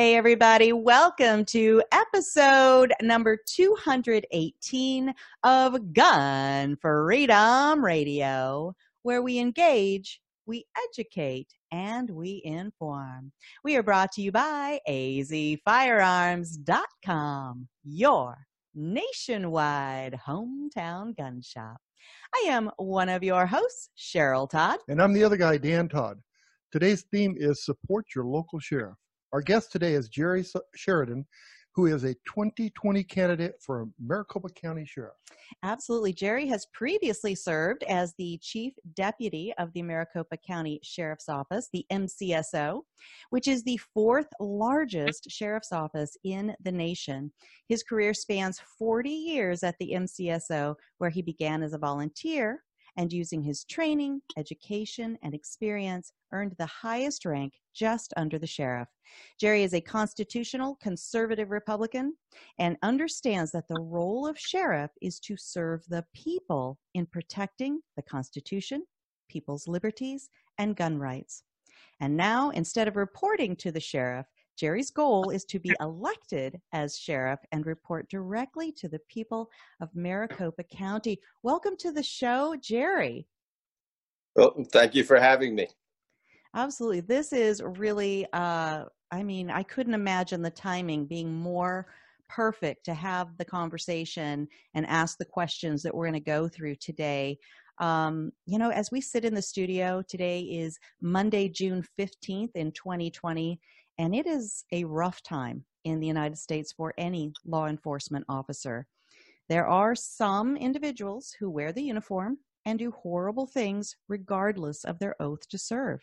Hey, everybody. Welcome to episode number 218 of Gun Freedom Radio, where we engage, we educate, and we inform. We are brought to you by azfirearms.com, your nationwide hometown gun shop. I am one of your hosts, Cheryl Todd. And I'm the other guy, Dan Todd. Today's theme is support your local sheriff. Our guest today is Jerry Sheridan, who is a 2020 candidate for Maricopa County Sheriff. Absolutely. Jerry has previously served as the Chief Deputy of the Maricopa County Sheriff's Office, the MCSO, which is the fourth largest sheriff's office in the nation. His career spans 40 years at the MCSO, where he began as a volunteer and using his training, education, and experience earned the highest rank just under the sheriff. Jerry is a constitutional conservative Republican and understands that the role of sheriff is to serve the people in protecting the Constitution, people's liberties, and gun rights. And now, instead of reporting to the sheriff, Jerry's goal is to be elected as sheriff and report directly to the people of Maricopa County. Welcome to the show, Jerry. Well, thank you for having me. Absolutely. This is really, uh, I mean, I couldn't imagine the timing being more perfect to have the conversation and ask the questions that we're going to go through today. Um, you know, as we sit in the studio, today is Monday, June 15th in 2020. And it is a rough time in the United States for any law enforcement officer. There are some individuals who wear the uniform and do horrible things regardless of their oath to serve.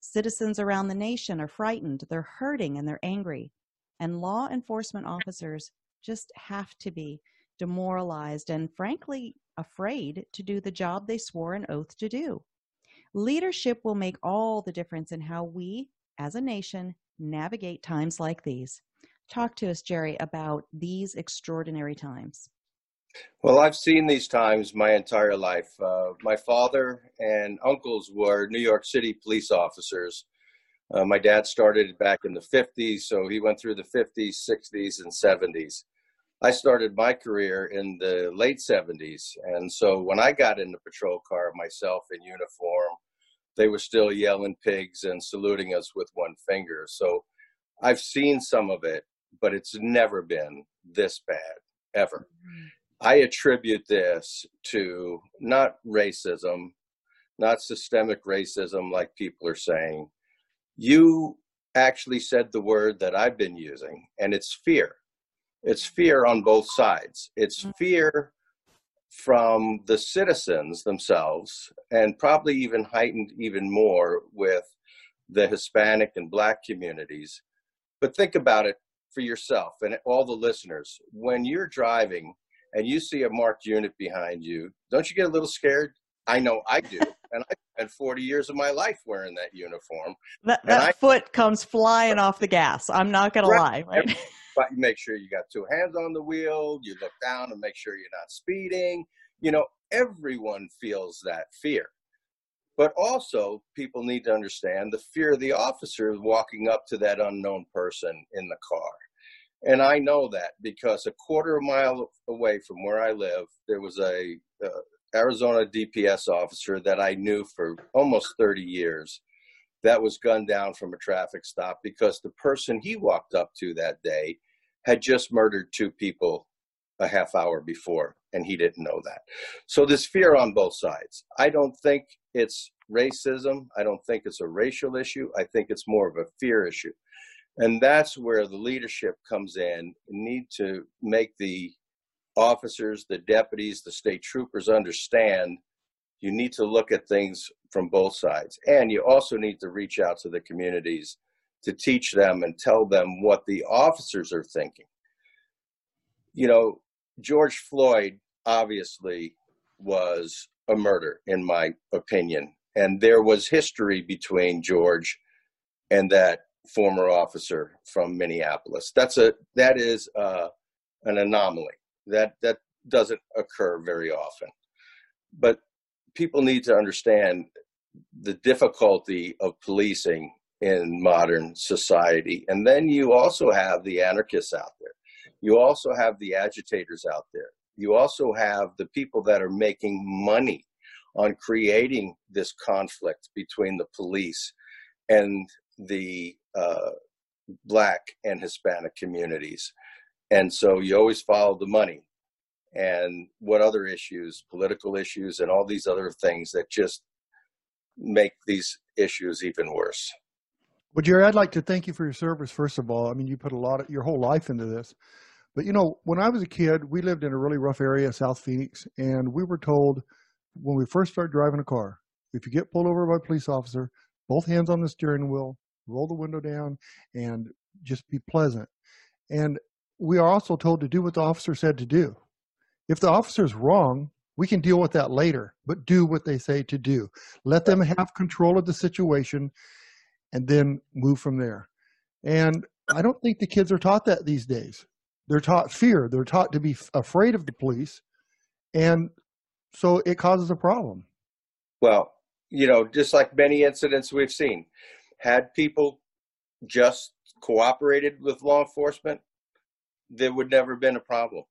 Citizens around the nation are frightened, they're hurting, and they're angry. And law enforcement officers just have to be demoralized and, frankly, afraid to do the job they swore an oath to do. Leadership will make all the difference in how we, as a nation, navigate times like these. Talk to us, Jerry, about these extraordinary times. Well, I've seen these times my entire life. Uh, my father and uncles were New York City police officers. Uh, my dad started back in the 50s, so he went through the 50s, 60s, and 70s. I started my career in the late 70s, and so when I got in the patrol car myself in uniform, they were still yelling pigs and saluting us with one finger. So I've seen some of it, but it's never been this bad, ever. Mm-hmm. I attribute this to not racism, not systemic racism like people are saying. You actually said the word that I've been using, and it's fear. It's fear on both sides. It's mm-hmm. fear from the citizens themselves, and probably even heightened even more with the Hispanic and Black communities. But think about it for yourself and all the listeners. When you're driving and you see a marked unit behind you, don't you get a little scared? I know I do. and I spent 40 years of my life wearing that uniform. That, that I, foot comes flying off the gas. I'm not going right, to lie. Right? but you make sure you got two hands on the wheel. You look down and make sure you're not speeding. You know, everyone feels that fear. But also, people need to understand the fear of the officer walking up to that unknown person in the car. And I know that because a quarter of a mile away from where I live, there was a uh, Arizona DPS officer that I knew for almost 30 years that was gunned down from a traffic stop because the person he walked up to that day had just murdered two people a half hour before and he didn't know that. So there's fear on both sides. I don't think it's racism. I don't think it's a racial issue. I think it's more of a fear issue. And that's where the leadership comes in. Need to make the officers, the deputies, the state troopers understand you need to look at things from both sides. And you also need to reach out to the communities to teach them and tell them what the officers are thinking. You know, George Floyd obviously was a murder, in my opinion. And there was history between George and that former officer from Minneapolis. That's a that is uh, an anomaly. That that doesn't occur very often. But people need to understand the difficulty of policing in modern society. And then you also have the anarchists out there. You also have the agitators out there. You also have the people that are making money on creating this conflict between the police and the uh, black and Hispanic communities. And so you always follow the money and what other issues, political issues, and all these other things that just make these issues even worse. Well, Jerry, I'd like to thank you for your service, first of all. I mean, you put a lot of your whole life into this. But, you know, when I was a kid, we lived in a really rough area, South Phoenix, and we were told when we first started driving a car, if you get pulled over by a police officer, both hands on the steering wheel, roll the window down, and just be pleasant. And we are also told to do what the officer said to do. If the officer is wrong, we can deal with that later, but do what they say to do. Let them have control of the situation and then move from there. And I don't think the kids are taught that these days. They're taught fear, they're taught to be afraid of the police. And so it causes a problem. Well, you know, just like many incidents we've seen, had people just cooperated with law enforcement, there would never have been a problem.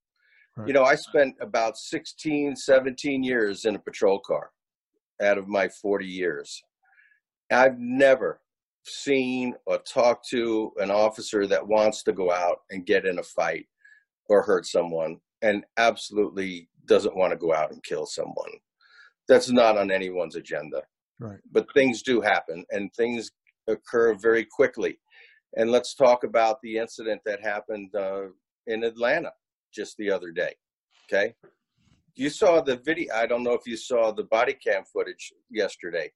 Right. You know, I spent about 16, 17 years in a patrol car out of my 40 years. I've never seen or talked to an officer that wants to go out and get in a fight or hurt someone and absolutely doesn't want to go out and kill someone. That's not on anyone's agenda. Right. But things do happen and things occur very quickly. And let's talk about the incident that happened uh, in Atlanta just the other day. Okay. You saw the video. I don't know if you saw the body cam footage yesterday,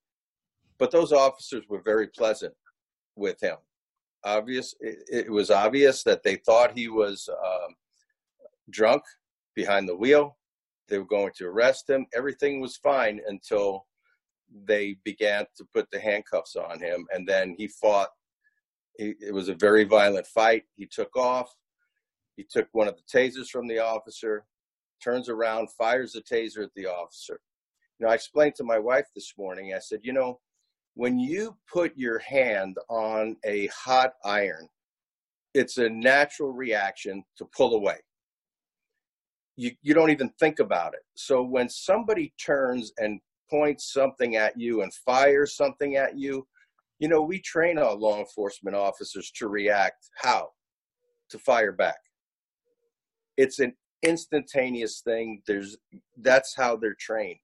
but those officers were very pleasant with him. Obvious, it, it was obvious that they thought he was um, drunk behind the wheel. They were going to arrest him. Everything was fine until they began to put the handcuffs on him, and then he fought. He, it was a very violent fight. He took off. He took one of the tasers from the officer, turns around, fires the taser at the officer. Now, I explained to my wife this morning, I said, you know, when you put your hand on a hot iron, it's a natural reaction to pull away. You, you don't even think about it. So when somebody turns and points something at you and fires something at you, you know, we train our law enforcement officers to react how? To fire back it's an instantaneous thing. There's that's how they're trained.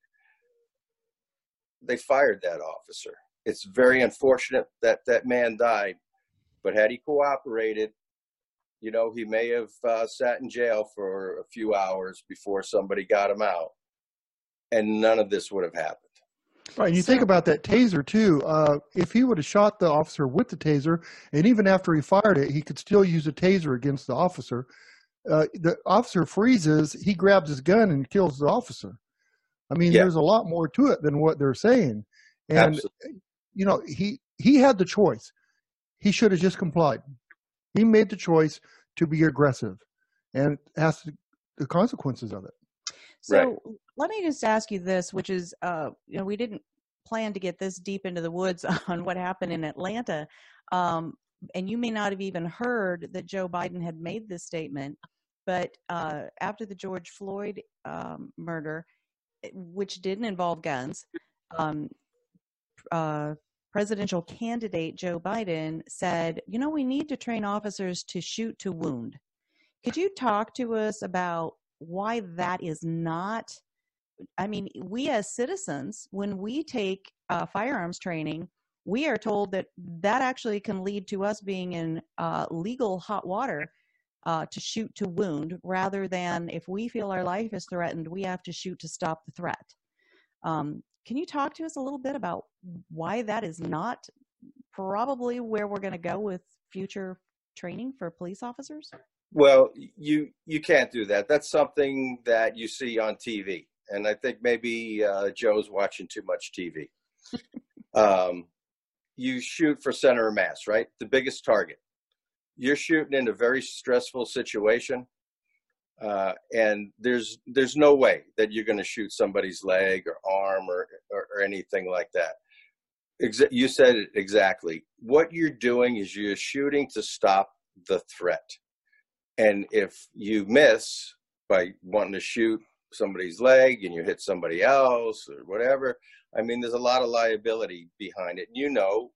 They fired that officer. It's very unfortunate that that man died, but had he cooperated, you know, he may have uh, sat in jail for a few hours before somebody got him out, and none of this would have happened. Right, and you so, think about that taser too. Uh, if he would have shot the officer with the taser, and even after he fired it, he could still use a taser against the officer uh, the officer freezes, he grabs his gun and kills the officer. I mean, yeah. there's a lot more to it than what they're saying. And Absolutely. you know, he he had the choice. He should have just complied. He made the choice to be aggressive, and has to, the consequences of it. So right. let me just ask you this, which is, uh, you know, we didn't plan to get this deep into the woods on what happened in Atlanta. Um, and you may not have even heard that Joe Biden had made this statement. But uh, after the George Floyd um, murder, eh, which didn't involve guns, um, uh, presidential candidate Joe Biden said, you know, we need to train officers to shoot to wound. Could you talk to us about why that is not? I mean, we as citizens, when we take uh, firearms training, we are told that that actually can lead to us being in uh, legal hot water uh, to shoot to wound rather than if we feel our life is threatened, we have to shoot to stop the threat. Um, can you talk to us a little bit about why that is not probably where we're going to go with future training for police officers? Well, you you can't do that. That's something that you see on TV, and I think maybe uh, Joe's watching too much TV. um, you shoot for center of mass, right? The biggest target. You're shooting in a very stressful situation, uh, and there's there's no way that you're going to shoot somebody's leg or arm or, or, or anything like that. You said it exactly. What you're doing is you're shooting to stop the threat, and if you miss by wanting to shoot somebody's leg and you hit somebody else or whatever, I mean, there's a lot of liability behind it. You know,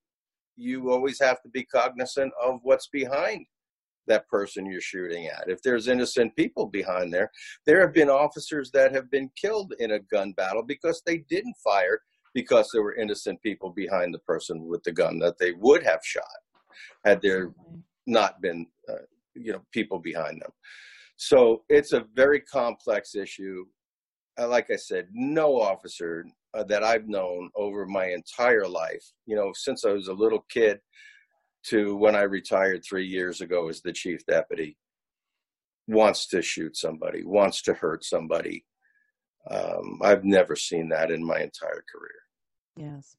you always have to be cognizant of what's behind that person you're shooting at. If there's innocent people behind there, there have been officers that have been killed in a gun battle because they didn't fire because there were innocent people behind the person with the gun that they would have shot had there not been, uh, you know, people behind them. So it's a very complex issue. Uh, like I said, no officer uh, that I've known over my entire life, you know, since I was a little kid to when I retired three years ago as the chief deputy, wants to shoot somebody, wants to hurt somebody. Um, I've never seen that in my entire career. Yes.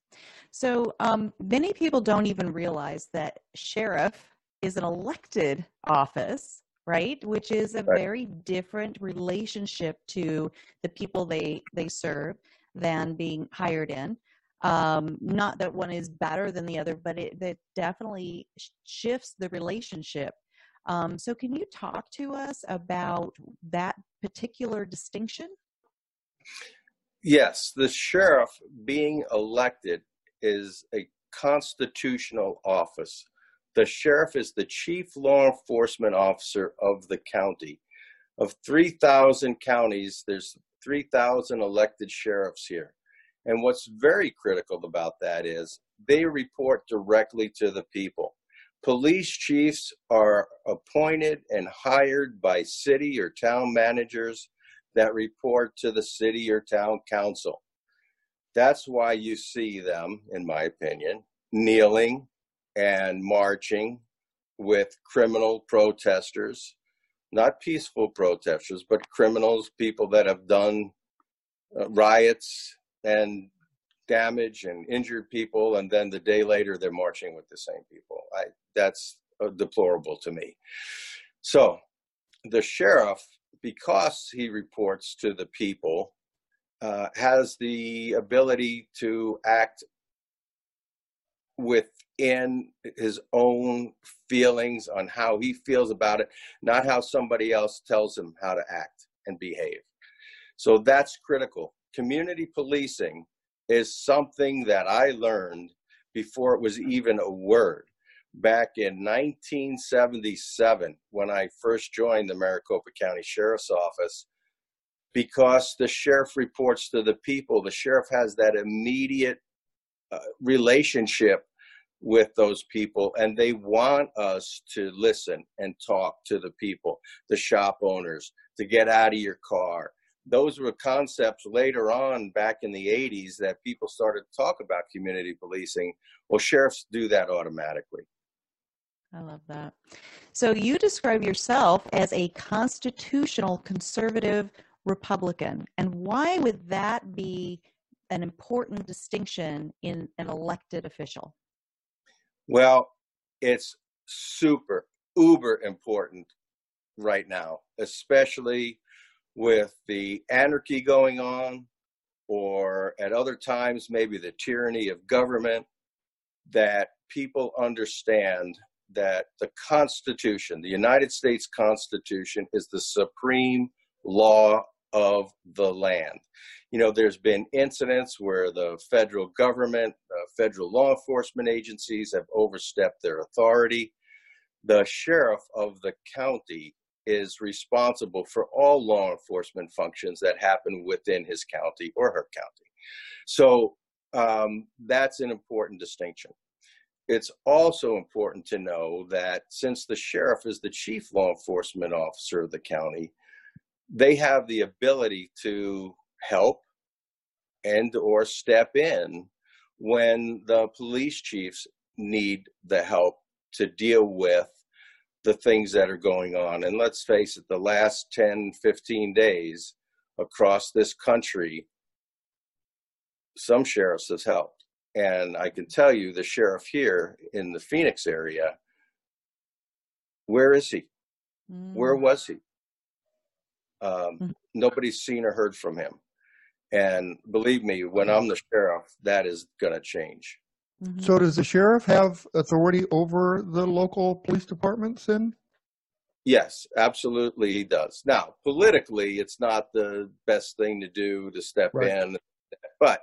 So um, many people don't even realize that sheriff is an elected office, right? Which is a Right. very different relationship to the people they they serve than being hired in. Um, not that one is better than the other, but it that definitely shifts the relationship. Um, so, can you talk to us about that particular distinction? Yes, the sheriff being elected is a constitutional office. The sheriff is the chief law enforcement officer of the county. Of 3,000 counties, there's 3,000 elected sheriffs here. And what's very critical about that is they report directly to the people. Police chiefs are appointed and hired by city or town managers that report to the city or town council. That's why you see them, in my opinion, kneeling and marching with criminal protesters, not peaceful protesters, but criminals, people that have done uh, riots and damage and injured people, and then the day later they're marching with the same people. I, that's uh, deplorable to me. So the sheriff, because he reports to the people, uh, has the ability to act within his own feelings on how he feels about it, not how somebody else tells him how to act and behave. So that's critical. Community policing is something that I learned before it was even a word back in 1977 when I first joined the Maricopa County Sheriff's Office. Because the sheriff reports to the people, the sheriff has that immediate uh, relationship with those people, and they want us to listen and talk to the people, the shop owners, to get out of your car. Those were concepts later on back in the 80s that people started to talk about community policing. Well, sheriffs do that automatically. I love that. So you describe yourself as a constitutional conservative Republican. And why would that be an important distinction in an elected official? Well, it's super, uber important right now, especially with the anarchy going on, or at other times, maybe the tyranny of government, that people understand that the Constitution, the United States Constitution, is the supreme law of the land. You know, there's been incidents where the federal government, federal law enforcement agencies have overstepped their authority. The sheriff of the county is responsible for all law enforcement functions that happen within his county or her county. So um, that's an important distinction. It's also important to know that since the sheriff is the chief law enforcement officer of the county, they have the ability to help and or step in when the police chiefs need the help to deal with the things that are going on. And let's face it, the last 10, 15 days across this country, some sheriffs has helped. And I can tell you, the sheriff here in the Phoenix area, where is he? Mm. Where was he? Um, Mhm. nobody's seen or heard from him. And believe me, when I'm the sheriff, that is going to change. Mhm. So does the sheriff have authority over the local police departments then? Yes, absolutely, he does. Now, politically, it's not the best thing to do to step Right. in, but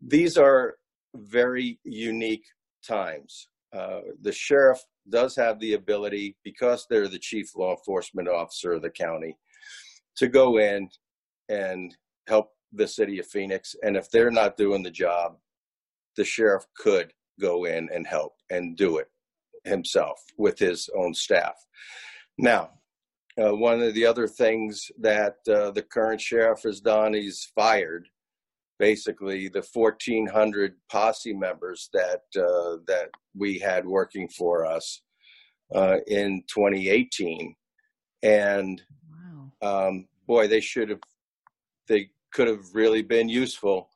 these are very unique times. Uh, the sheriff does have the ability, because they're the chief law enforcement officer of the county, to go in and help the city of Phoenix. And if they're not doing the job, the sheriff could go in and help and do it himself with his own staff. Now, uh, one of the other things that uh, the current sheriff has done, he's fired basically the 1,400 posse members that uh, that we had working for us uh, in 2018, and. Um, boy, they should have, they could have really been useful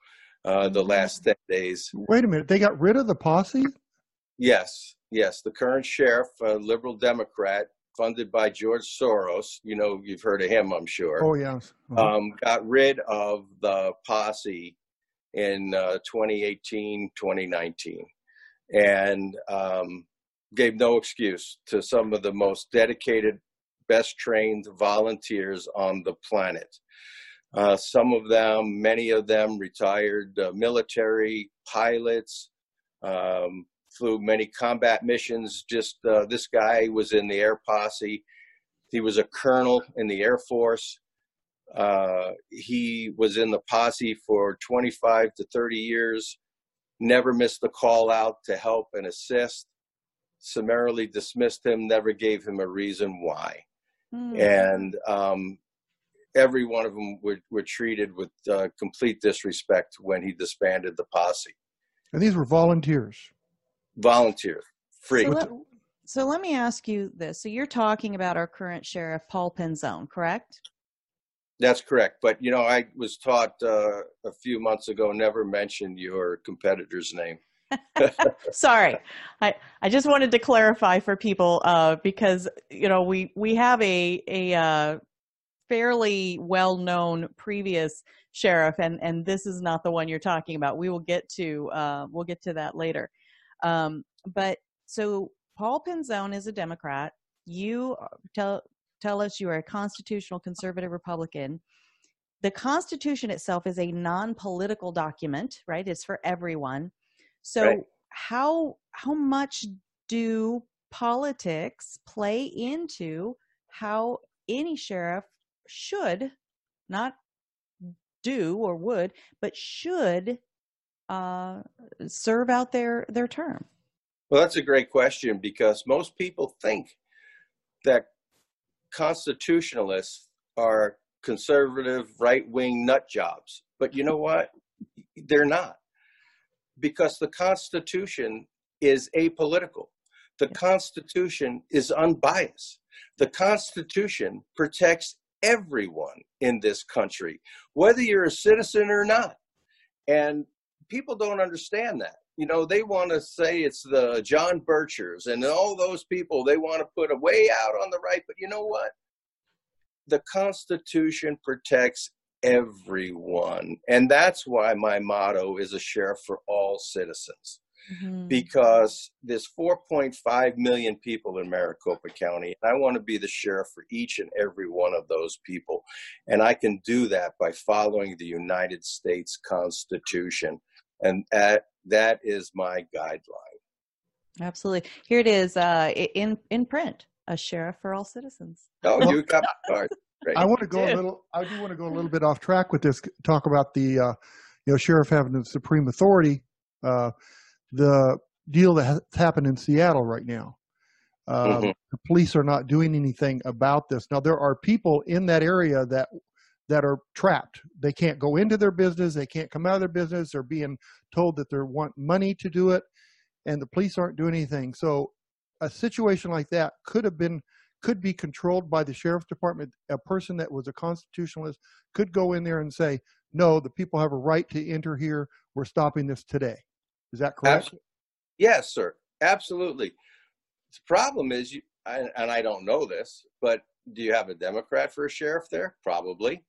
uh, the last 10 days. Wait a minute, they got rid of the posse? Yes, yes. The current sheriff, a liberal Democrat, funded by George Soros, you know, you've heard of him, I'm sure, Oh, yes. Uh-huh. um, got rid of the posse in uh, 2018, 2019, and um, gave no excuse to some of the most dedicated, best trained volunteers on the planet. Uh, some of them, many of them, retired uh, military pilots, um, flew many combat missions. Just uh, this guy was in the air posse. He was a colonel in the Air Force. Uh, he was in the posse for 25 to 30 years, never missed a call out to help and assist, summarily dismissed him, never gave him a reason why. Mm. And um, every one of them were, were treated with uh, complete disrespect when he disbanded the posse. And these were volunteers. Volunteer, free. So let, so let me ask you this. So you're talking about our current sheriff, Paul Penzone, correct? That's correct. But you know, I was taught uh, a few months ago never mention your competitor's name. Sorry, I, I just wanted to clarify for people uh, because you know we we have a a uh, fairly well known previous sheriff, and and this is not the one you're talking about. We will get to uh, we'll get to that later. Um, but so Paul Penzone is a Democrat. You tell tell us you are a constitutional conservative Republican. The Constitution itself is a non-political document, right? It's for everyone. So Right. how how much do politics play into how any sheriff should not do or would, but should uh, serve out their their term? Well, that's a great question because most people think that constitutionalists are conservative, right wing nut jobs. But you know what? They're not. Because the Constitution is apolitical, the Constitution is unbiased. The Constitution protects everyone in this country, whether you're a citizen or not. And people don't understand that. You know, they want to say it's the John Birchers and all those people they want to put a way out on the right. But you know what? The Constitution protects everyone. And that's why my motto is a sheriff for all citizens Mhm. because there's 4.5 million people in Maricopa County. And I want to be the sheriff for each and every one of those people. And I can do that by following the United States Constitution. And that, that is my guideline. Absolutely. Here it is uh, in in print. A sheriff for all citizens. Oh, you got my card. Great. I want to go a little. I do want to go a little bit off track with this. Talk about the uh, you know, sheriff having the supreme authority, uh, the deal that has happened in Seattle right now. Uh, Mhm. The police are not doing anything about this. Now there are people in that area that that are trapped. They can't go into their business. They can't come out of their business. They're being told that they want money to do it, and the police aren't doing anything. So a situation like that could have been could be controlled by the sheriff's department. A person that was a constitutionalist could go in there and say, "No, the people have a right to enter here. We're stopping this today." Is that correct? Yes, sir. Absolutely. The problem is, you, and, and I don't know this, but do you have a Democrat for a sheriff there? Probably.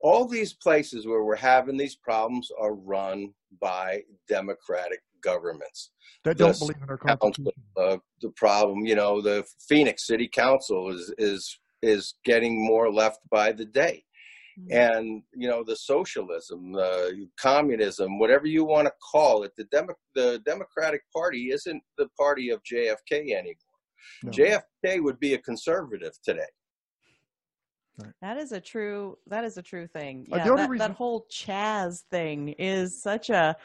All these places where we're having these problems are run by Democratic governments. That don't Yes. believe in our Council, constitution. uh, the problem, you know, the Phoenix City Council is is is getting more left by the day Mm-hmm. and you know the socialism the communism whatever you want to call it the Demo- the democratic party isn't the party of jfk anymore No. jfk would be a conservative today That is a true. That is a true thing. Uh, Yeah, the that, reason- that whole Chaz thing is such a,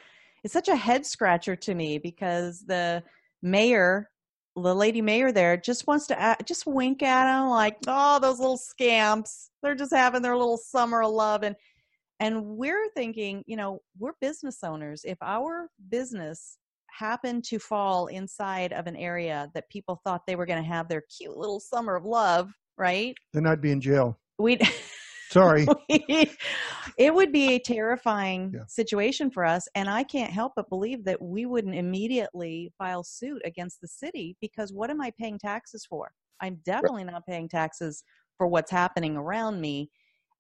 it's such a head scratcher to me because the mayor, the lady mayor there, just wants to act, just wink at him like, oh, those little scamps. They're just having their little summer of love, and and we're thinking, you know, we're business owners. If our business happened to fall inside of an area that people thought they were going to have their cute little summer of love, right? Then I'd be in jail. We'd Sorry. it would be a terrifying Yeah. situation for us and i can't help but believe that we wouldn't immediately file suit against the city because what am i paying taxes for i'm definitely not paying taxes for what's happening around me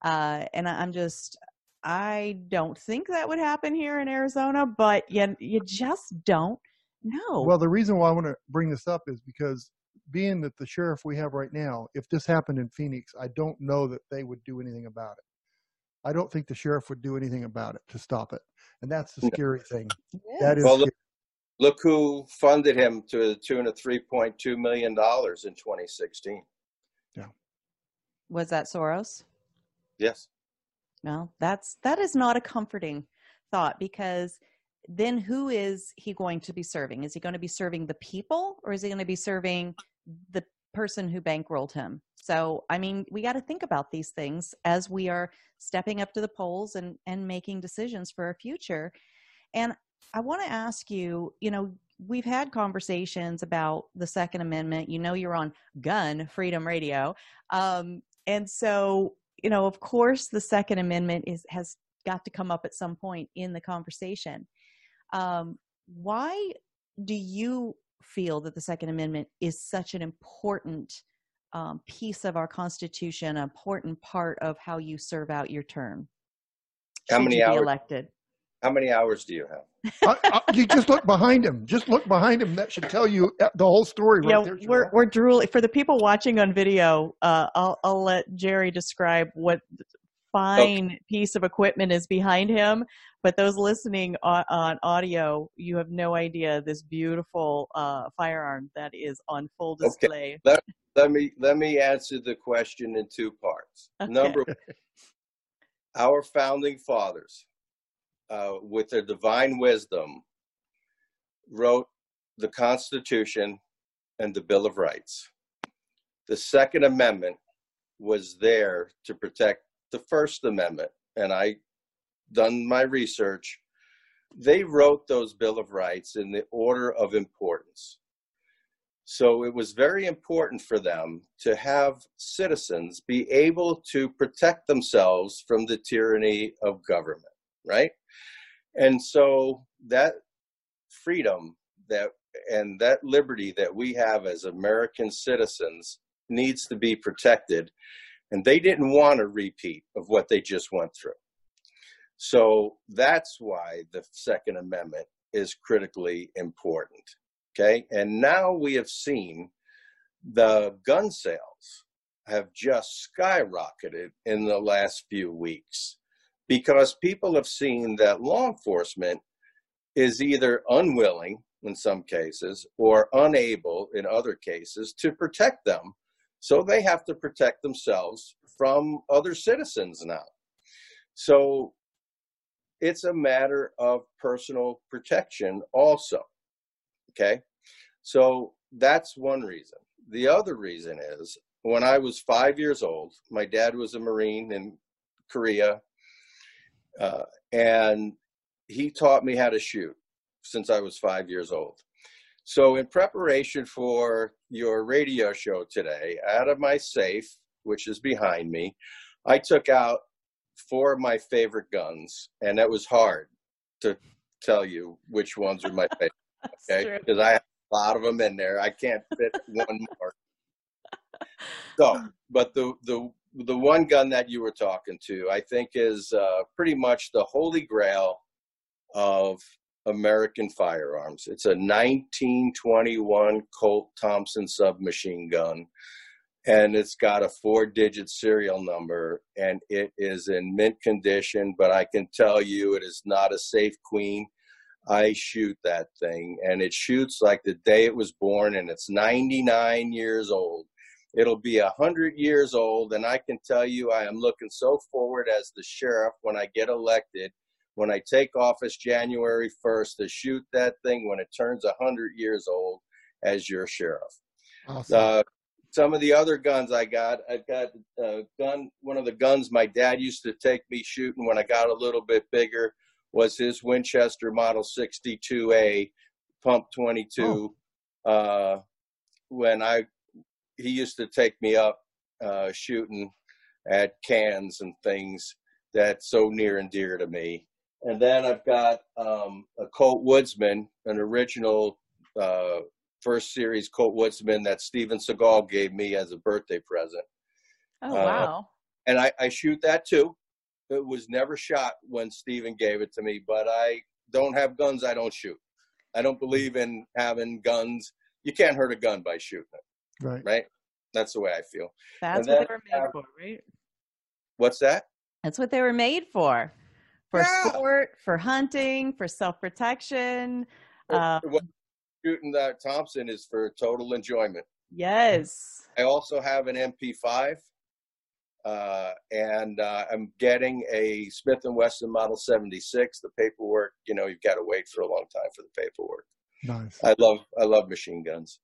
uh, and i'm just i don't think that would happen here in arizona but you, you just don't know Well, the reason why I want to bring this up is because being that the sheriff we have right now, if this happened in Phoenix, I don't know that they would do anything about it. I don't think the sheriff would do anything about it to stop it. And that's the No. scary thing. Yeah. That is Well, look, look who funded him to the tune of 3.2 million dollars in 2016 Yeah. was that soros yes No, that's that is not a comforting thought because then who is he going to be serving? Is he going to be serving the people or is he going to be serving the person who bankrolled him? So, I mean, we got to think about these things as we are stepping up to the polls and and making decisions for our future. And I want to ask you, you know, we've had conversations about the Second Amendment. You know, you're on Gun Freedom Radio. Um, and so you know, of course, the Second Amendment is has got to come up at some point in the conversation. Um, why do you feel that the Second Amendment is such an important um, piece of our Constitution, an important part of how you serve out your term? How should many you be hours- elected? how many hours do you have I, I, you just look behind him. Just look behind him. That should tell you uh, the whole story right yeah, there. we're we're drooling for the people watching on video. Uh, I'll I'll let Jerry describe what fine piece of equipment is behind him. But those listening on, on audio, you have no idea this beautiful uh, firearm that is on full Okay. display. let me let me answer the question in two parts Okay. number one, our founding fathers, uh, with their divine wisdom, wrote the Constitution and the Bill of Rights. The Second Amendment was there to protect the First Amendment, and I done my research. They wrote those Bill of Rights in the order of importance. So it was very important for them to have citizens be able to protect themselves from the tyranny of government, right? And so that freedom that and that liberty that we have as American citizens needs to be protected. And they didn't want a repeat of what they just went through. So that's why the Second Amendment is critically important. Okay. And now we have seen the gun sales have just skyrocketed in the last few weeks because people have seen that law enforcement is either unwilling in some cases or unable in other cases to protect them. So they have to protect themselves from other citizens now. So it's a matter of personal protection also. Okay. So that's one reason. The other reason is when I was five years old, my dad was a Marine in Korea, uh, and he taught me how to shoot since I was five years old. So, in preparation for your radio show today, out of my safe, which is behind me, I took out four of my favorite guns, and that was hard to tell you which ones are my favorite. Okay, because I have a lot of them in there. I can't fit one more. So, but the the the one gun that you were talking to, I think, is uh, pretty much the holy grail of American firearms. It's a 1921 Colt Thompson submachine gun, and it's got a four-digit serial number, and it is in mint condition. But I can tell you, it is not a safe queen. I shoot that thing, and it shoots like the day it was born, and it's 99 years old. It'll be a hundred years old, and I can tell you, I am looking so forward as the sheriff when I get elected, when I take office January 1st, to shoot that thing when it turns a hundred years old as your sheriff. Awesome. Uh, some of the other guns I got, I've got a gun. One of the guns my dad used to take me shooting when I got a little bit bigger was his Winchester Model 62A Pump 22. Oh. Uh, when I he used to take me up uh, shooting at cans and things that's so near and dear to me. And then I've got um, a Colt Woodsman, an original uh, first series Colt Woodsman that Steven Seagal gave me as a birthday present. Oh Uh, wow. And I, I shoot that too. It was never shot when Steven gave it to me, but I don't have guns, I don't shoot. I don't believe in having guns. You can't hurt a gun by shooting it, Right. right? That's the way I feel. That's and what they were made uh, for, right? What's that? That's what they were made for. For Yeah. sport, for hunting, for self protection. Uh, What- shooting that Thompson is for total enjoyment. yes. I also have an MP5, uh, and uh, I'm getting a Smith and Wesson Model 76. The paperwork, you know, you've got to wait for a long time for the paperwork. Nice. I love I love machine guns.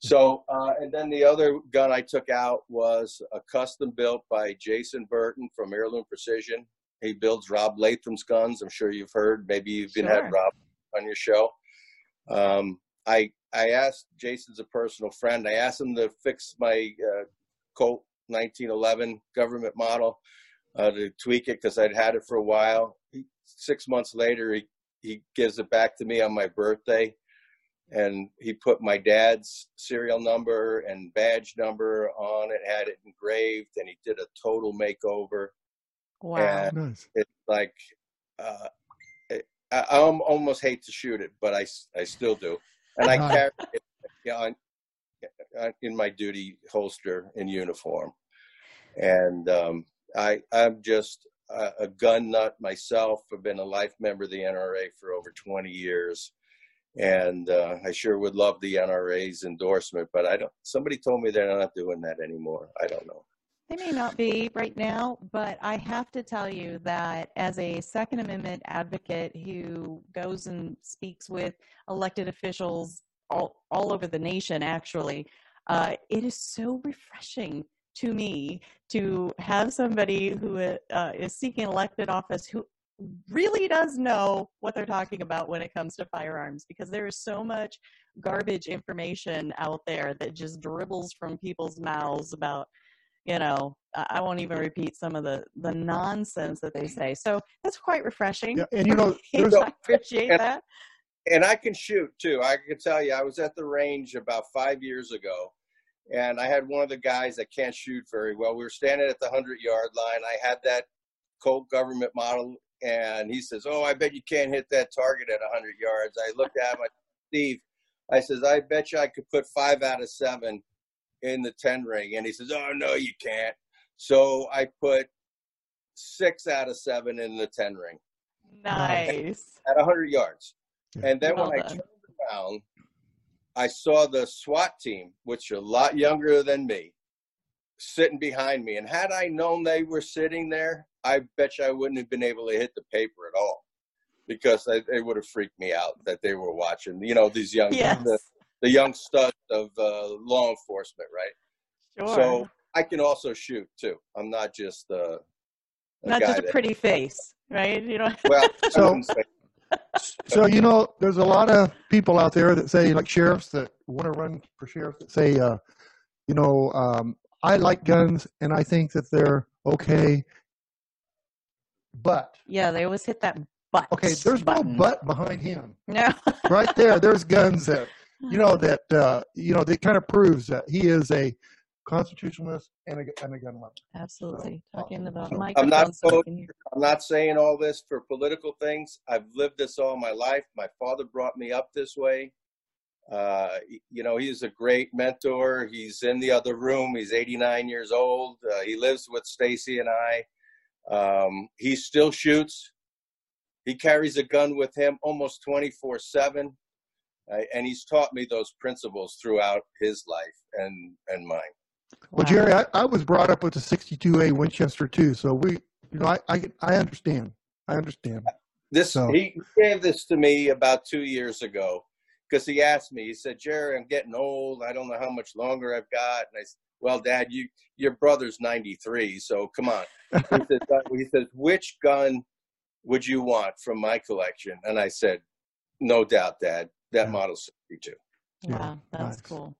So uh, and then the other gun I took out was a custom built by Jason Burton from Heirloom Precision. He builds Rob Leatham's guns. I'm sure you've heard. Maybe you've even Sure. had Rob on your show. Um, I I asked Jason's a personal friend. I asked him to fix my uh, Colt 1911 government model uh, to tweak it because I'd had it for a while. He, six months later, he he gives it back to me on my birthday and he put my dad's serial number and badge number on it, had it engraved, and he did a total makeover. Wow. And Nice. it's like, uh, it, I, I almost hate to shoot it, but I I still do. And I carry it you know, on- uh, in my duty holster in uniform. And um, I, I'm just a, a gun nut myself. I've been a life member of the NRA for over 20 years and uh, I sure would love the NRA's endorsement, but I don't. Somebody told me they're not doing that anymore. I don't know. They may not be right now, but I have to tell you that as a Second Amendment advocate who goes and speaks with elected officials all, all over the nation, actually, uh, it is so refreshing to me to have somebody who uh, is seeking elected office who really does know what they're talking about when it comes to firearms because there is so much garbage information out there that just dribbles from people's mouths about you know i I won't even repeat some of the the nonsense that they say so that's quite refreshing Yeah, and you know, i appreciate and- that And I can shoot too. I can tell you, I was at the range about five years ago, and I had one of the guys that can't shoot very well. We were standing at the hundred yard line. I had that Colt government model, and he says, "Oh, I bet you can't hit that target at hundred yards." I looked at him, I Steve. I says, "I bet you I could put five out of seven in the ten ring," and he says, "Oh no, you can't." So I put six out of seven in the ten ring nice at 100 yards. And then Well when I turned around, I saw the SWAT team, which are a lot younger than me, sitting behind me. And had I known they were sitting there, I bet you I wouldn't have been able to hit the paper at all. because I, it would have freaked me out that they were watching. You know, these young Yes. the, the young stud of uh, law enforcement, right? Sure. So I can also shoot too. I'm not just uh, a Not guy just a that- pretty face, right? You know. Well, So- So you know, there's a lot of people out there that say, like sheriffs that want to run for sheriff, that say, uh, you know, um, I like guns and I think that they're okay, but Yeah, they always hit that butt. okay, there's button. no but behind him. No. Right there, there's guns that you know that uh, you know that kind of proves that he is a constitutionalist and a, and a gun lover. Absolutely. So, Talking about the so- microphone. not so voting. I'm not saying all this for political things. I've lived this all my life. My father brought me up this way. Uh, you know, he's a great mentor. He's in the other room. He's 89 years old. Uh, he lives with Stacy and I. Um, he still shoots. He carries a gun with him almost 24 7. Uh, and he's taught me those principles throughout his life and, and mine. Well, Jerry, I, I was brought up with a 62A Winchester too, so we, you know, I I, I understand. I understand. This So- he gave this to me about two years ago because he asked me. He said, "Jerry, I'm getting old. I don't know how much longer I've got." And I said, "Well, Dad, you your brother's 93, so come on." He says, "He says, which gun would you want from my collection?" And I said, "No doubt, Dad. That Yeah. model 62." Yeah, Wow, that's nice. cool.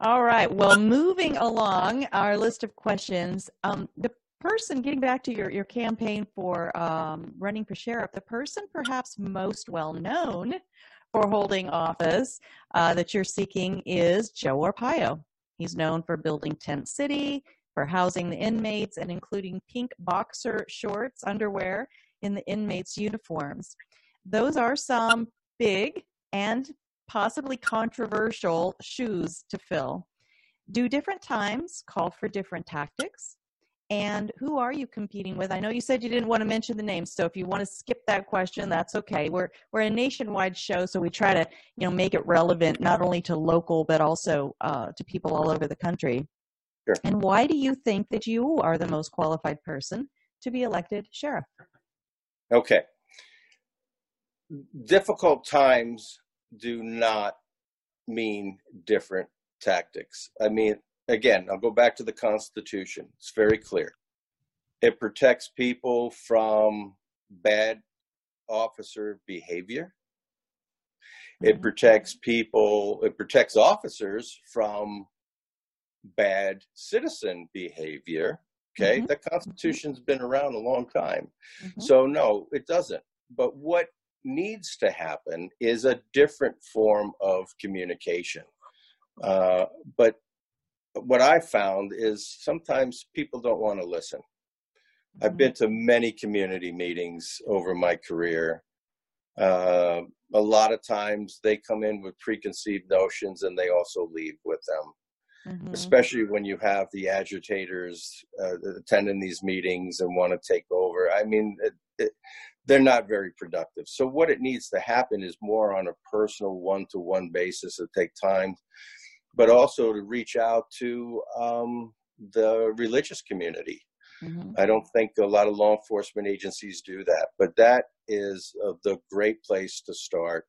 All right. Well, moving along our list of questions, um, the person getting back to your, your campaign for um, running for sheriff, the person perhaps most well known for holding office uh, that you're seeking is Joe Arpaio. He's known for building Tent City, for housing the inmates, and including pink boxer shorts, underwear in the inmates' uniforms. Those are some big and possibly controversial shoes to fill. Do different times call for different tactics? And who are you competing with? I know you said you didn't want to mention the names, so if you want to skip that question, that's okay. We're we're a nationwide show, so we try to you know make it relevant not only to local but also uh, to people all over the country. Sure. And why do you think that you are the most qualified person to be elected sheriff? Okay. Difficult times do not mean different tactics. I mean, again, I'll go back to the Constitution. It's very clear. It protects people from bad officer behavior. It Mhm. protects people, it protects officers from bad citizen behavior. Okay. Mhm. The Constitution's been around a long time. Mhm. So no, it doesn't. But what needs to happen is a different form of communication. Uh, but what I found is sometimes people don't want to listen. I've been to many community meetings over my career. Uh, a lot of times they come in with preconceived notions and they also leave with them Mhm. especially when you have the agitators uh, attending these meetings and want to take over. I mean, it, it, they're not very productive. So what it needs to happen is more on a personal one-to-one basis to take time, but also to reach out to um, the religious community. Mhm. I don't think a lot of law enforcement agencies do that, but that is uh, the great place to start,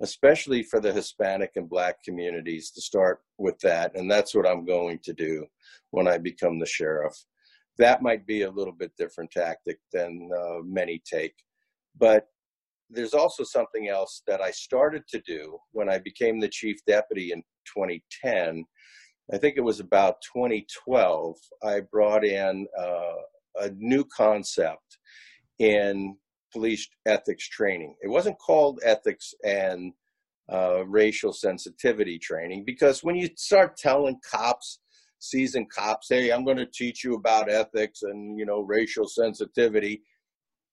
especially for the Hispanic and Black communities to start with that. And that's what I'm going to do when I become the sheriff. That might be a little bit different tactic than uh, many take, but there's also something else that I started to do when I became the chief deputy in 2010. I think it was about 2012. I brought in uh, a new concept in police ethics training. It wasn't called ethics and uh, racial sensitivity training because when you start telling cops, seasoned cops, "Hey, I'm going to teach you about ethics and you know racial sensitivity,"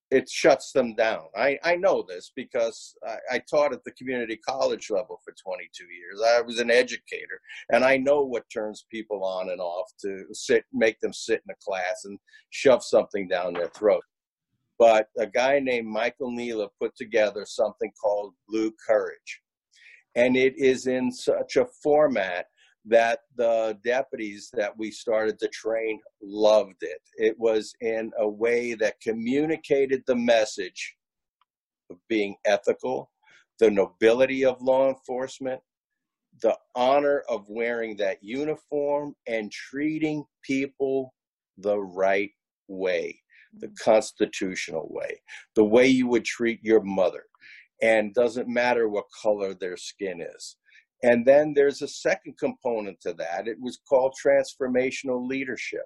it shuts them down. I, I know this because I, I taught at the community college level for 22 years. I was an educator, and I know what turns people on and off to sit, make them sit in a class and shove something down their throat. But a guy named Michael Nila put together something called Blue Courage, and it is in such a format that the deputies that we started to train loved it. It was in a way that communicated the message of being ethical, the nobility of law enforcement, the honor of wearing that uniform and treating people the right way, the mm-hmm. constitutional way, the way you would treat your mother. And doesn't matter what color their skin is. And then there's a second component to that. It was called transformational leadership.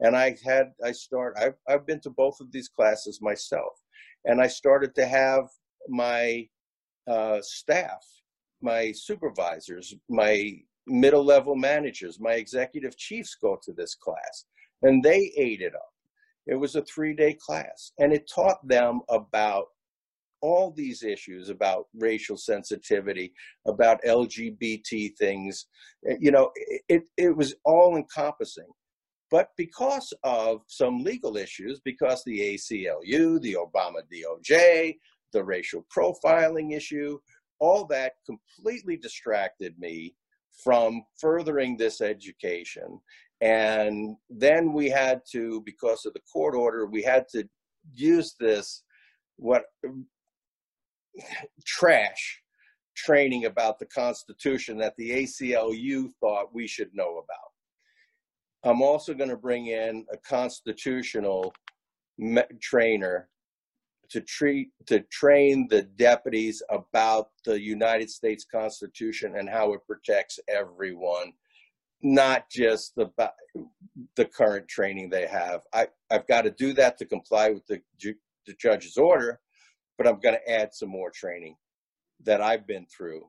And I had, I start, I've, I've been to both of these classes myself. And I started to have my uh, staff, my supervisors, my middle level managers, my executive chiefs go to this class. And they ate it up. It was a three day class. And it taught them about all these issues about racial sensitivity, about LGBT things. Eh, you know, it, it was all encompassing. But because of some legal issues, because the ACLU, the Obama DOJ, the racial profiling issue, all that completely distracted me from furthering this education. And then we had to, because of the court order, we had to use this what trash training about the Constitution that the ACLU thought we should know about. I'm also going to bring in a constitutional me- trainer to treat to train the deputies about the United States Constitution and how it protects everyone, not just the the current training they have. I I've got to do that to comply with the the judge's order, but I'm going to add some more training that I've been through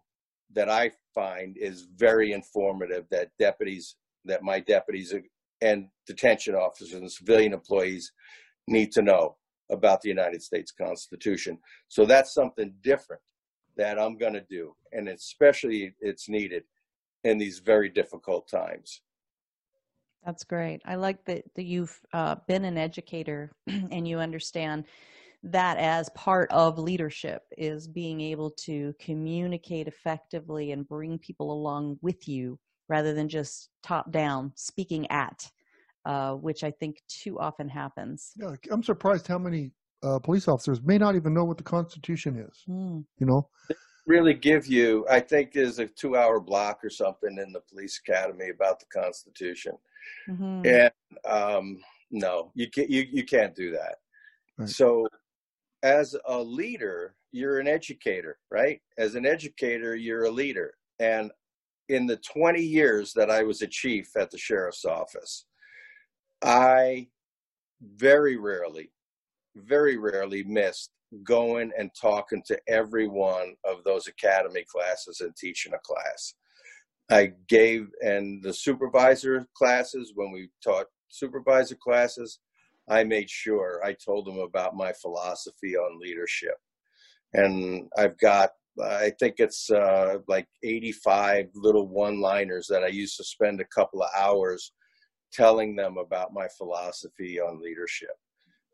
that I find is very informative that deputies, that my deputies and detention officers and civilian employees need to know about the United States Constitution. So that's something different that I'm going to do. And especially it's needed in these very difficult times. That's great. I like that, that you've uh, been an educator and you understand that as part of leadership is being able to communicate effectively and bring people along with you rather than just top down speaking at uh, which i think too often happens yeah i'm surprised how many uh, police officers may not even know what the constitution is mm. you know really give you i think there's a two hour block or something in the police academy about the constitution mm-hmm. and um, no you can't you, you can't do that right. so as a leader, you're an educator, right? As an educator, you're a leader. And in the 20 years that I was a chief at the sheriff's office, I very rarely, very rarely missed going and talking to every one of those academy classes and teaching a class. I gave, and the supervisor classes, when we taught supervisor classes, I made sure I told them about my philosophy on leadership. And I've got, I think it's uh, like 85 little one liners that I used to spend a couple of hours telling them about my philosophy on leadership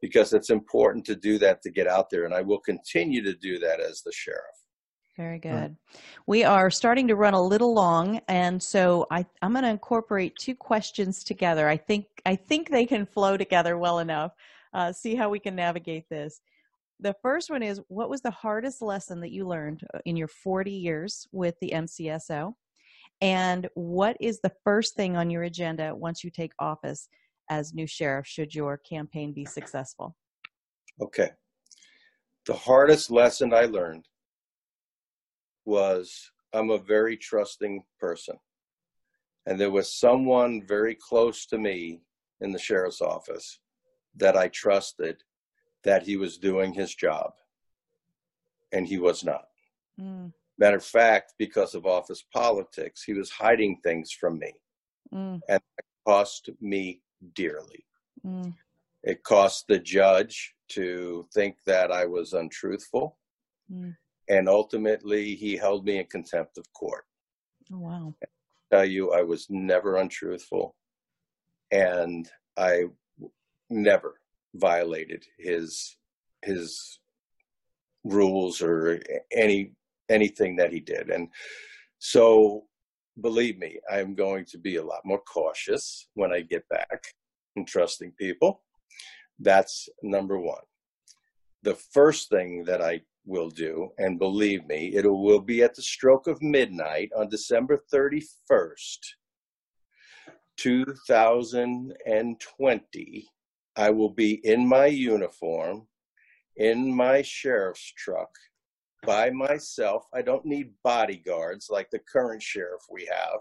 because it's important to do that to get out there. And I will continue to do that as the sheriff. Very good. We are starting to run a little long, and so I, am going to incorporate two questions together. I think I think they can flow together well enough. Uh, see how we can navigate this. The first one is: What was the hardest lesson that you learned uh, in your 40 years with the MCSO? And what is the first thing on your agenda once you take office as new sheriff? Should your campaign be successful? Okay. The hardest lesson I learned was I'm a very trusting person. And there was someone very close to me in the sheriff's office that I trusted that he was doing his job. And he was not. Mm. Matter of fact, because of office politics, he was hiding things from me. Mm. And it cost me dearly. Mm. It cost the judge to think that I was untruthful. Mm and ultimately he held me in contempt of court. Oh, wow. I tell you, I was never untruthful, and I never violated his his rules or any anything that he did. And so, believe me, I'm going to be a lot more cautious when I get back and trusting people. That's number one. The first thing that I will do, and believe me, it will be at the stroke of midnight on December 31st, 2020. I will be in my uniform, in my sheriff's truck, by myself. I don't need bodyguards like the current sheriff we have.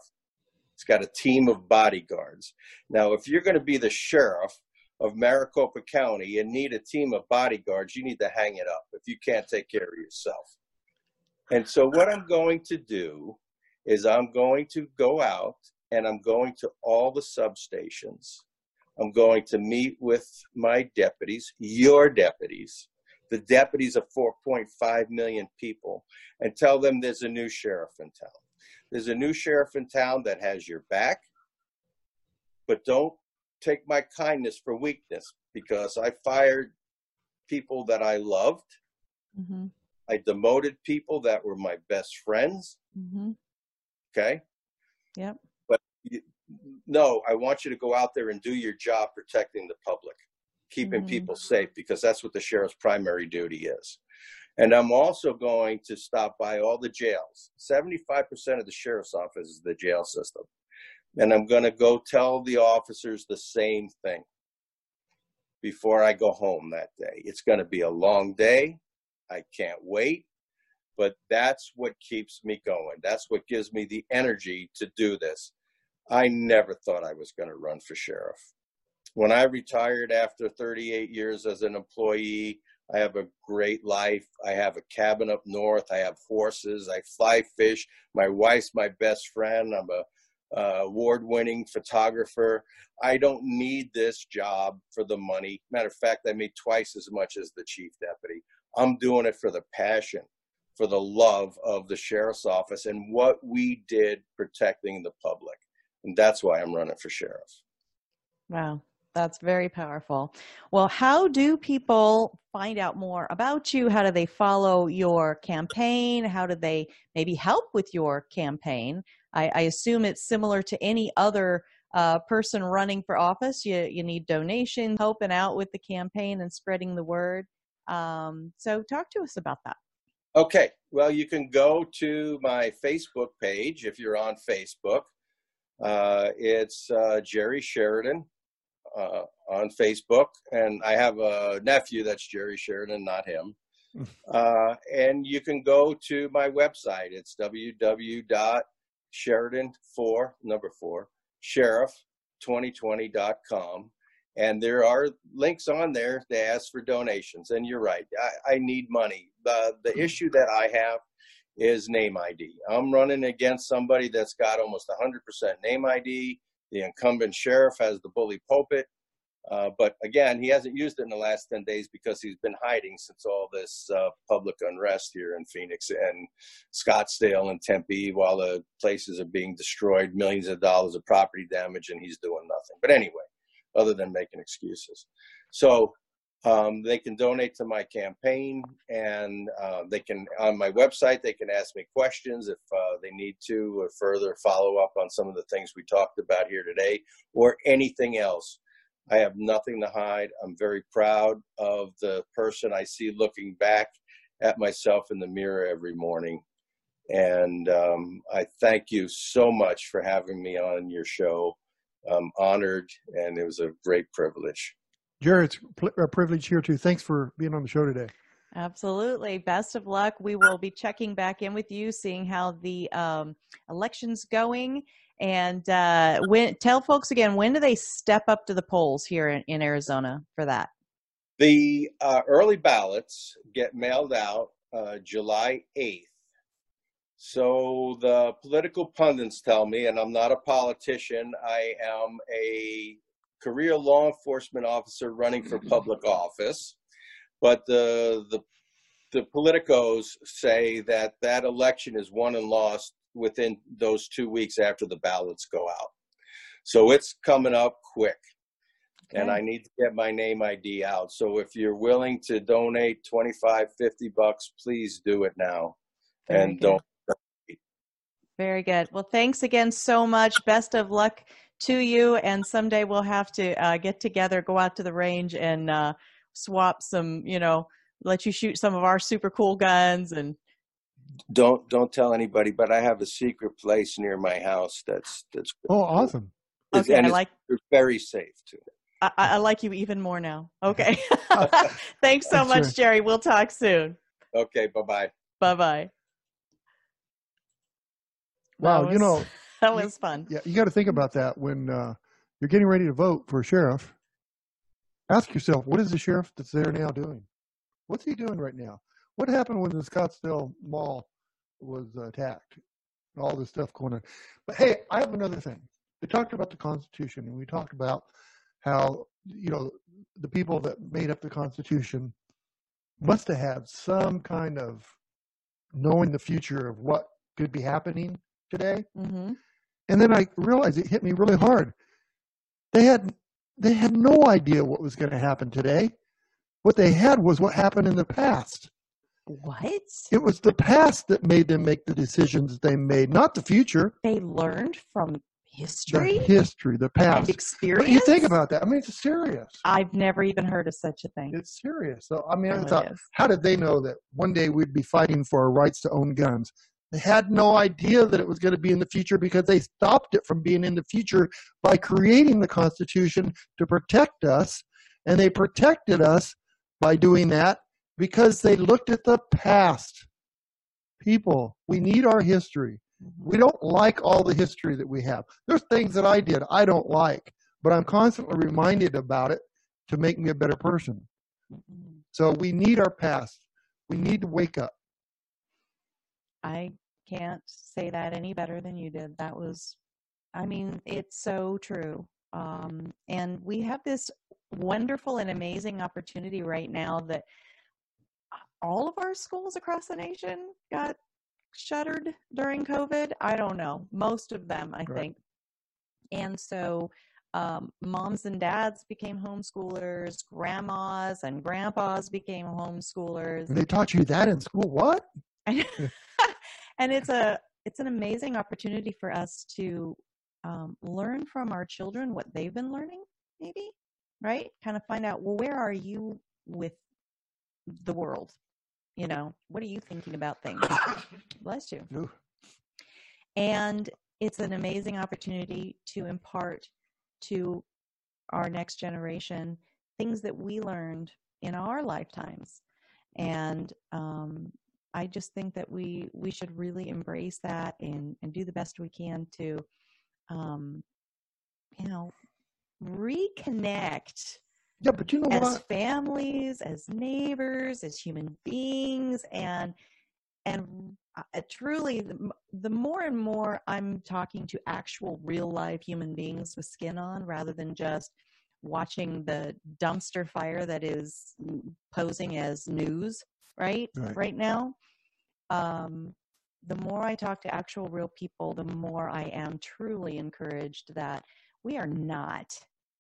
It's got a team of bodyguards. Now, if you're going to be the sheriff of Maricopa County and need a team of bodyguards, you need to hang it up if you can't take care of yourself. And so, what I'm going to do is I'm going to go out and I'm going to all the substations. I'm going to meet with my deputies, your deputies, the deputies of 4.5 million people, and tell them there's a new sheriff in town. There's a new sheriff in town that has your back, but don't take my kindness for weakness because I fired people that I loved. Mm-hmm. I demoted people that were my best friends. Mm-hmm. Okay. Yep. But you, no, I want you to go out there and do your job protecting the public, keeping mm-hmm. people safe because that's what the sheriff's primary duty is. And I'm also going to stop by all the jails. 75% of the sheriff's office is the jail system. And I'm going to go tell the officers the same thing before I go home that day. It's going to be a long day. I can't wait. But that's what keeps me going. That's what gives me the energy to do this. I never thought I was going to run for sheriff. When I retired after 38 years as an employee, I have a great life. I have a cabin up north. I have horses. I fly fish. My wife's my best friend. I'm a uh, award-winning photographer. I don't need this job for the money. Matter of fact, I made twice as much as the chief deputy. I'm doing it for the passion, for the love of the sheriff's office and what we did protecting the public. And that's why I'm running for sheriff. Wow. That's very powerful. Well, how do people find out more about you? How do they follow your campaign? How do they maybe help with your campaign? I, I assume it's similar to any other uh, person running for office. You, you need donations, helping out with the campaign and spreading the word. Um, so, talk to us about that. Okay. Well, you can go to my Facebook page if you're on Facebook. Uh, it's uh, Jerry Sheridan uh, on Facebook, and I have a nephew that's Jerry Sheridan, not him. Uh, and you can go to my website. It's www.sheridan4, number four, sheriff2020.com. And there are links on there to ask for donations. And you're right, I, I need money. The, the issue that I have is name ID. I'm running against somebody that's got almost 100% name ID. The incumbent sheriff has the bully pulpit. Uh, but again, he hasn't used it in the last 10 days because he's been hiding since all this uh, public unrest here in Phoenix and Scottsdale and Tempe while the places are being destroyed, millions of dollars of property damage, and he's doing nothing. But anyway, other than making excuses. So um, they can donate to my campaign and uh, they can, on my website, they can ask me questions if uh, they need to or further follow up on some of the things we talked about here today or anything else I have nothing to hide. I'm very proud of the person I see looking back at myself in the mirror every morning. And um, I thank you so much for having me on your show. I'm honored, and it was a great privilege. Jared, it's a privilege here too. Thanks for being on the show today. Absolutely. Best of luck. We will be checking back in with you, seeing how the um, election's going, and uh, when tell folks again when do they step up to the polls here in, in Arizona for that? The uh, early ballots get mailed out uh, July eighth. So the political pundits tell me, and I'm not a politician. I am a career law enforcement officer running for public office, but the the the politicos say that that election is won and lost within those two weeks after the ballots go out. So it's coming up quick. Okay. And I need to get my name ID out. So if you're willing to donate 25, 50 bucks, please do it now. Very and good. don't. Very good. Well, thanks again so much. Best of luck to you. And someday we'll have to uh, get together, go out to the range and uh, swap some, you know, let you shoot some of our super cool guns and Don't don't tell anybody, but I have a secret place near my house that's that's Oh, awesome. it's- okay, and I it's, like it's very safe too. I, I like you even more now. Okay. Thanks so That's much, right. Jerry. We'll talk soon. Okay, bye bye. Bye bye. Wow, you know, that was fun. Yeah, you got to think about that when uh, you're getting ready to vote for a sheriff. Ask yourself, what is the sheriff that's there now doing? What's he doing right now? What happened when the Scottsdale Mall was attacked? All this stuff going on. But hey, I have another thing. We talked about the Constitution, and we talked about how you know the people that made up the Constitution must have had some kind of knowing the future of what could be happening today. hmm And then I realized it hit me really hard. They had they had no idea what was going to happen today. What they had was what happened in the past. What? It was the past that made them make the decisions they made, not the future. They learned from The history history, the past. experience. But you think about that. I mean, it's serious. I've never even heard of such a thing. It's serious. So I mean, I oh, thought, how did they know that one day we'd be fighting for our rights to own guns? They had no idea that it was going to be in the future because they stopped it from being in the future by creating the Constitution to protect us. And they protected us by doing that because they looked at the past. People, we need our history. We don't like all the history that we have. There's things that I did I don't like, but I'm constantly reminded about it to make me a better person. Mhm. So we need our past. We need to wake up. I can't say that any better than you did. That was, I mean, it's so true. Um, and we have this wonderful and amazing opportunity right now that all of our schools across the nation got shuttered during COVID. I don't know, most of them, I Right. think. And so um, moms and dads became homeschoolers, grandmas and grandpas became homeschoolers they taught you that in school. What? and and it's a it's an amazing opportunity for us to um, learn from our children what they've been learning maybe right kind of find out well where are you with the world you know what are you thinking about things? Bless you. Ooh. and it's an amazing opportunity to impart to our next generation things that we learned in our lifetimes. And um, i just think that we we should really embrace that and and do the best we can to um, you know reconnect Yeah, but you know as what? families as neighbors as human beings and and uh, truly the, the more and more i'm talking to actual real life human beings with skin on rather than just watching the dumpster fire that is posing as news right Right. now um the more i talk to actual real people the more i am truly encouraged that we are not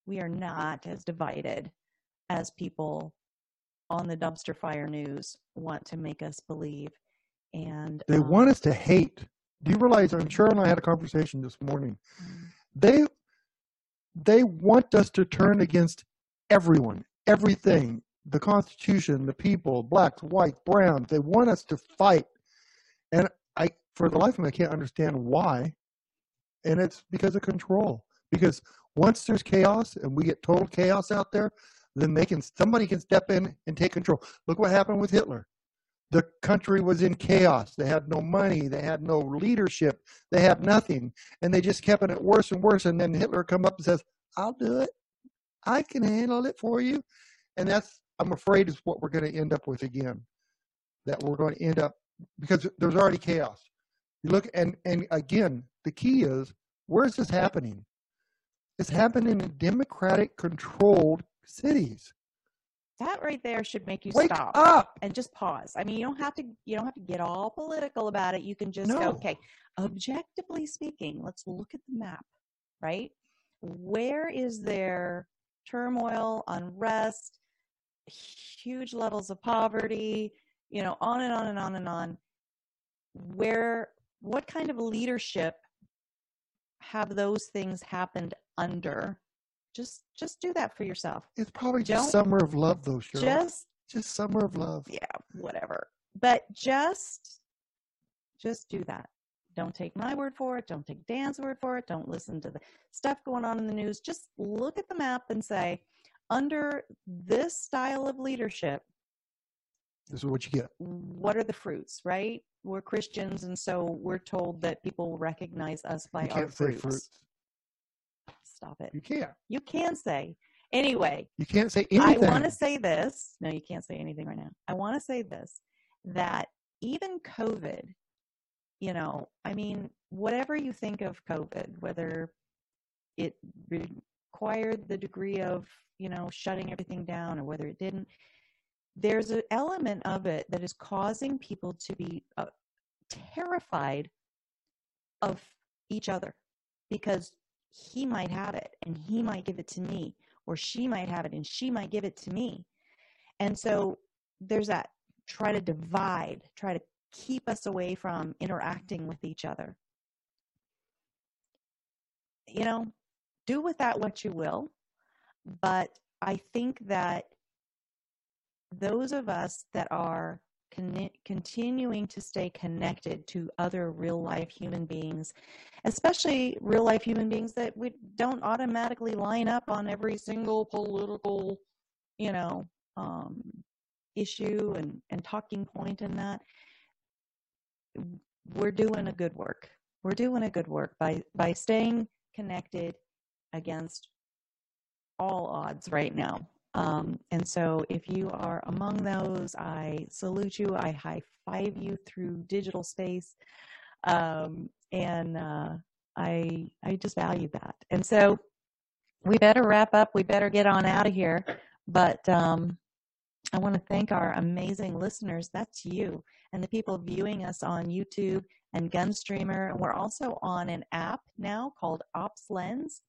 we are not as divided as people on the dumpster fire news want to make us believe and They um, want us to hate. Do you realize? I'm sure, and I had a conversation this morning. mm, They they want us to turn against everyone, everything, the Constitution, the people, blacks, whites, browns. They want us to fight, and I, for the life of me, I can't understand why. And it's because of control. Because once there's chaos and we get total chaos out there, then they can somebody can step in and take control. Look what happened with Hitler. The country was in chaos. They had no money. They had no leadership. They had nothing, and they just kept it worse and worse. And then Hitler come up and says, "I'll do it. I can handle it for you." And that's, I'm afraid, is what we're going to end up with again. That we're going to end up because there's already chaos. You look, and and again, the key is where is this happening? It's happening in democratic controlled cities. that right there should make you Wake stop up! and just pause. I mean you don't have to you don't have to get all political about it. You can just go okay objectively speaking let's look at the map right? Where is there turmoil unrest huge levels of poverty you know on and on and on and on. Where what kind of leadership have those things happened under just just do that for yourself It's probably just Don't- summer of love, though, Cheryl. just just summer of love. yeah, whatever. But just just do that. Don't take my word for it. Don't take Dan's word for it. Don't listen to the stuff going on in the news. Just look at the map and say, under this style of leadership, This is what you get. what are the fruits, right? We're Christians, and so we're told that people recognize us by You our fruits. fruits. Stop it. You can't. You can say. Anyway, You can't say anything. I want to say this. No, you can't say anything right now. I want to say this that even COVID, you know, I mean, whatever you think of COVID, whether it required the degree of, you know, shutting everything down or whether it didn't, there's an element of it that is causing people to be uh, terrified of each other because he might have it and he might give it to me or she might have it and she might give it to me. And so there's that try to divide, try to keep us away from interacting with each other. You know, do with that what you will. But I think that those of us that are continuing to stay connected to other real life human beings, especially real life human beings that we don't automatically line up on every single political, you know, um, issue and, and talking point in that, we're doing a good work. We're doing a good work by by staying connected against all odds right now. Um, and so, if you are among those, I salute you. I high five you through digital space, um, and uh, I I just value that. And so, we better wrap up. We better get on out of here. But um, I want to thank our amazing listeners. That's you and the people viewing us on YouTube and Gunstreamer. We're also on an app now called Ops Lens.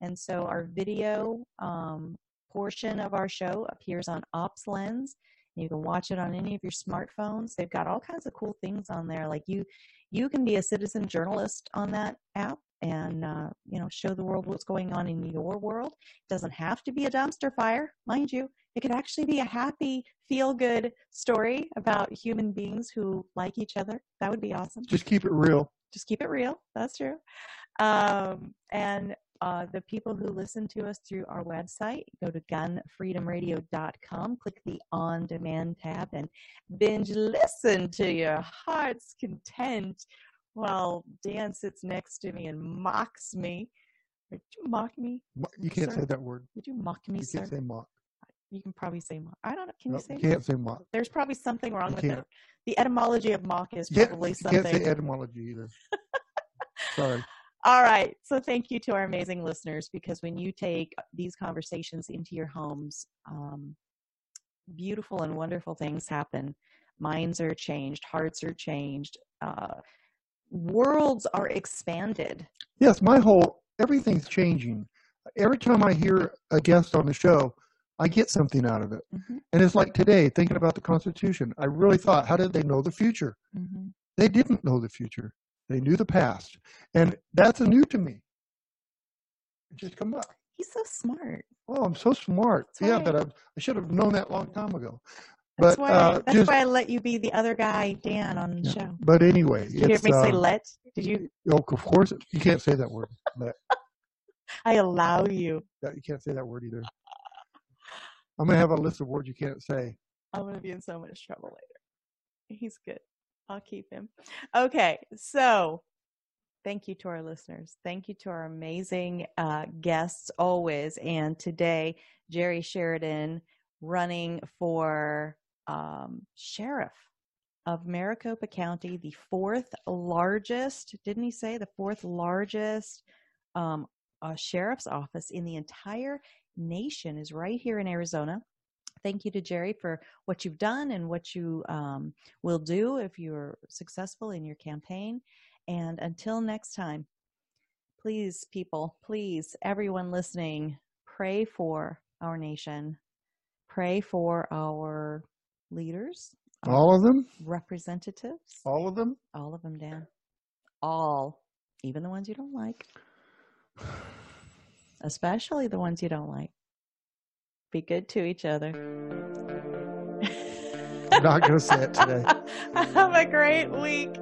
And so our video um, portion of our show appears on Ops Lens. You can watch it on any of your smartphones. They've got all kinds of cool things on there. Like you, you can be a citizen journalist on that app and uh, you know show the world what's going on in your world. It doesn't have to be a dumpster fire, mind you. It could actually be a happy, feel good story about human beings who like each other. That would be awesome. Just keep it real. Just keep it real. That's true. Um, and uh, the people who listen to us through our website, go to gunfreedomradio.com, click the on demand tab, and binge listen to your heart's content while Dan sits next to me and mocks me. Would you mock me? You can't Sir? say that word. Would you mock me, You sir? can't say mock. You can probably say mock. I don't know. Can No, you say? you can't say mock. There's probably something wrong You with it. can't. The etymology of mock is probably you something. can't say etymology either. Sorry. All right. So thank you to our amazing listeners because when you take these conversations into your homes, um, beautiful and wonderful things happen. Minds are changed, hearts are changed, uh, worlds are expanded. Yes, my whole everything's changing. Every time I hear a guest on the show, I get something out of it. Mhm. And it's like today, thinking about the Constitution, I really thought, how did they know the future? Mm-hmm. They didn't know the future. They knew the past. And that's new to me. It just come up. He's so smart. Oh, I'm so smart. That's yeah, but I, I should have known that long time ago. That's But why. uh, that's just, why I let you be the other guy, Dan, on the yeah. show. but anyway, Did you hear me say um, "let"? Did you? oh, of course, you can't say that word. But I allow you. yeah, you can't say that word either. I'm gonna have a list of words you can't say. I'm going to be in so much trouble later. He's good. I'll keep him. Okay, so thank you to our listeners. Thank you to our amazing uh, guests always. And today, Jerry Sheridan running for um, sheriff of Maricopa County, the fourth largest, didn't he say, the fourth largest um, uh, sheriff's office in the entire nation is right here in Arizona. Thank you to Jerry for what you've done and what you um, will do if you're successful in your campaign. And until next time, please, people, please, everyone listening, pray for our nation, pray for our leaders, our All of them, representatives, all of them. all of them, Dan. All, even the ones you don't like, especially the ones you don't like. Be good to each other. I'm not going to say it today. Have a great week.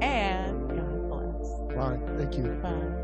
And God bless. Bye. Thank you. Bye.